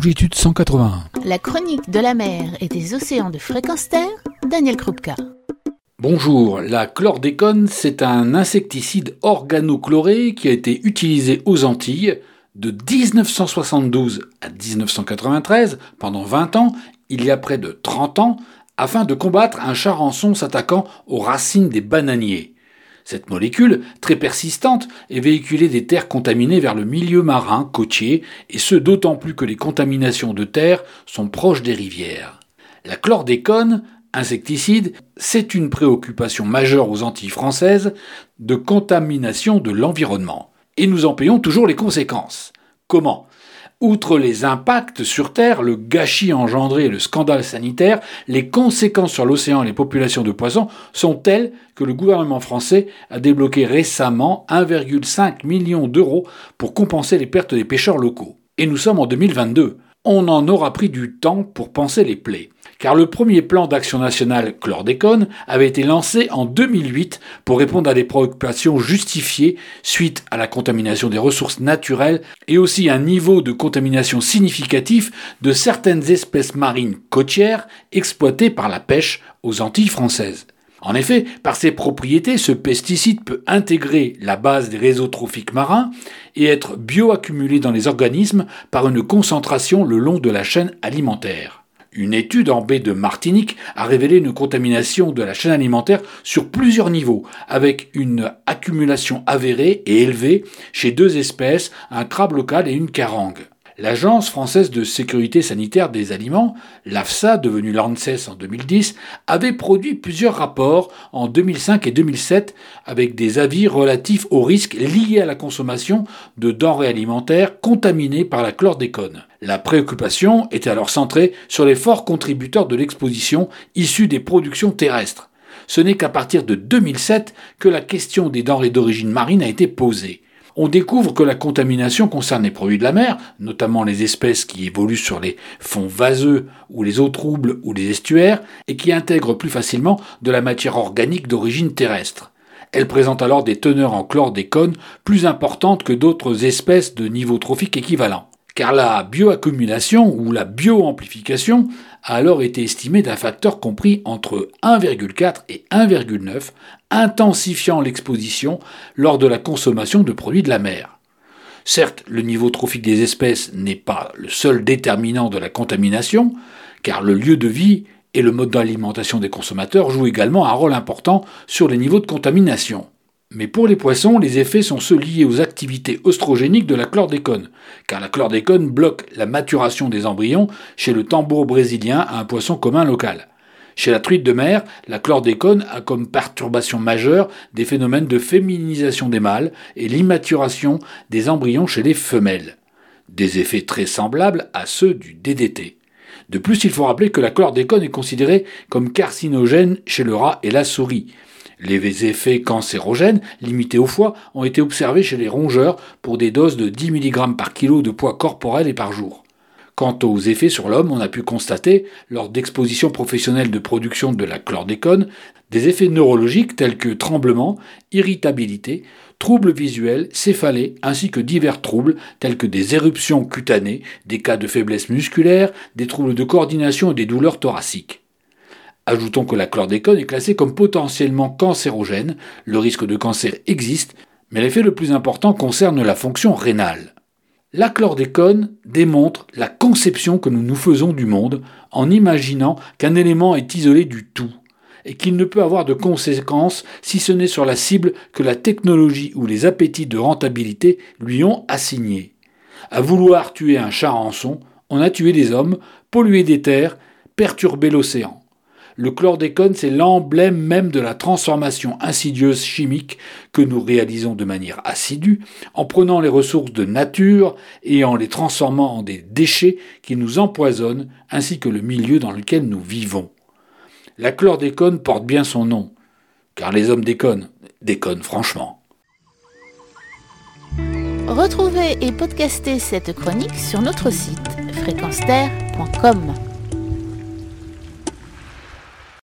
longitude 181. La chronique de la mer et des océans de fréquence terre, Daniel Krupka. Bonjour, la chlordécone, c'est un insecticide organochloré qui a été utilisé aux Antilles de 1972 à 1993, pendant 20 ans, il y a près de 30 ans, afin de combattre un charançon s'attaquant aux racines des bananiers. Cette molécule, très persistante, est véhiculée des terres contaminées vers le milieu marin côtier, et ce d'autant plus que les contaminations de terre sont proches des rivières. La chlordécone, insecticide, c'est une préoccupation majeure aux Antilles françaises de contamination de l'environnement. Et nous en payons toujours les conséquences. Comment? Outre les impacts sur Terre, le gâchis engendré et le scandale sanitaire, les conséquences sur l'océan et les populations de poissons sont telles que le gouvernement français a débloqué récemment 1,5 million d'euros pour compenser les pertes des pêcheurs locaux. Et nous sommes en 2022 on en aura pris du temps pour penser les plaies. Car le premier plan d'action nationale chlordécone avait été lancé en 2008 pour répondre à des préoccupations justifiées suite à la contamination des ressources naturelles et aussi un niveau de contamination significatif de certaines espèces marines côtières exploitées par la pêche aux Antilles françaises. En effet, par ses propriétés, ce pesticide peut intégrer la base des réseaux trophiques marins et être bioaccumulé dans les organismes par une concentration le long de la chaîne alimentaire. Une étude en baie de Martinique a révélé une contamination de la chaîne alimentaire sur plusieurs niveaux, avec une accumulation avérée et élevée chez deux espèces, un crabe local et une carangue. L'Agence française de sécurité sanitaire des aliments, l'AFSA, devenue l'ANSES en 2010, avait produit plusieurs rapports en 2005 et 2007 avec des avis relatifs aux risques liés à la consommation de denrées alimentaires contaminées par la chlordécone. La préoccupation était alors centrée sur les forts contributeurs de l'exposition issus des productions terrestres. Ce n'est qu'à partir de 2007 que la question des denrées d'origine marine a été posée on découvre que la contamination concerne les produits de la mer, notamment les espèces qui évoluent sur les fonds vaseux ou les eaux troubles ou les estuaires, et qui intègrent plus facilement de la matière organique d'origine terrestre. Elle présente alors des teneurs en chlordécone plus importantes que d'autres espèces de niveau trophique équivalent car la bioaccumulation ou la bioamplification a alors été estimée d'un facteur compris entre 1,4 et 1,9, intensifiant l'exposition lors de la consommation de produits de la mer. Certes, le niveau trophique des espèces n'est pas le seul déterminant de la contamination, car le lieu de vie et le mode d'alimentation des consommateurs jouent également un rôle important sur les niveaux de contamination. Mais pour les poissons, les effets sont ceux liés aux activités oestrogéniques de la chlordécone, car la chlordécone bloque la maturation des embryons chez le tambour brésilien à un poisson commun local. Chez la truite de mer, la chlordécone a comme perturbation majeure des phénomènes de féminisation des mâles et l'immaturation des embryons chez les femelles. Des effets très semblables à ceux du DDT. De plus, il faut rappeler que la chlordécone est considérée comme carcinogène chez le rat et la souris. Les effets cancérogènes, limités au foie, ont été observés chez les rongeurs pour des doses de 10 mg par kilo de poids corporel et par jour. Quant aux effets sur l'homme, on a pu constater, lors d'expositions professionnelles de production de la chlordécone, des effets neurologiques tels que tremblements, irritabilité, troubles visuels, céphalées, ainsi que divers troubles tels que des éruptions cutanées, des cas de faiblesse musculaire, des troubles de coordination et des douleurs thoraciques. Ajoutons que la chlordécone est classée comme potentiellement cancérogène, le risque de cancer existe, mais l'effet le plus important concerne la fonction rénale. La chlordécone démontre la conception que nous nous faisons du monde en imaginant qu'un élément est isolé du tout et qu'il ne peut avoir de conséquences si ce n'est sur la cible que la technologie ou les appétits de rentabilité lui ont assigné. À vouloir tuer un charançon, on a tué des hommes, pollué des terres, perturbé l'océan. Le chlordécone, c'est l'emblème même de la transformation insidieuse chimique que nous réalisons de manière assidue, en prenant les ressources de nature et en les transformant en des déchets qui nous empoisonnent, ainsi que le milieu dans lequel nous vivons. La chlordécone porte bien son nom, car les hommes déconnent, déconnent franchement. Retrouvez et podcastez cette chronique sur notre site fréquence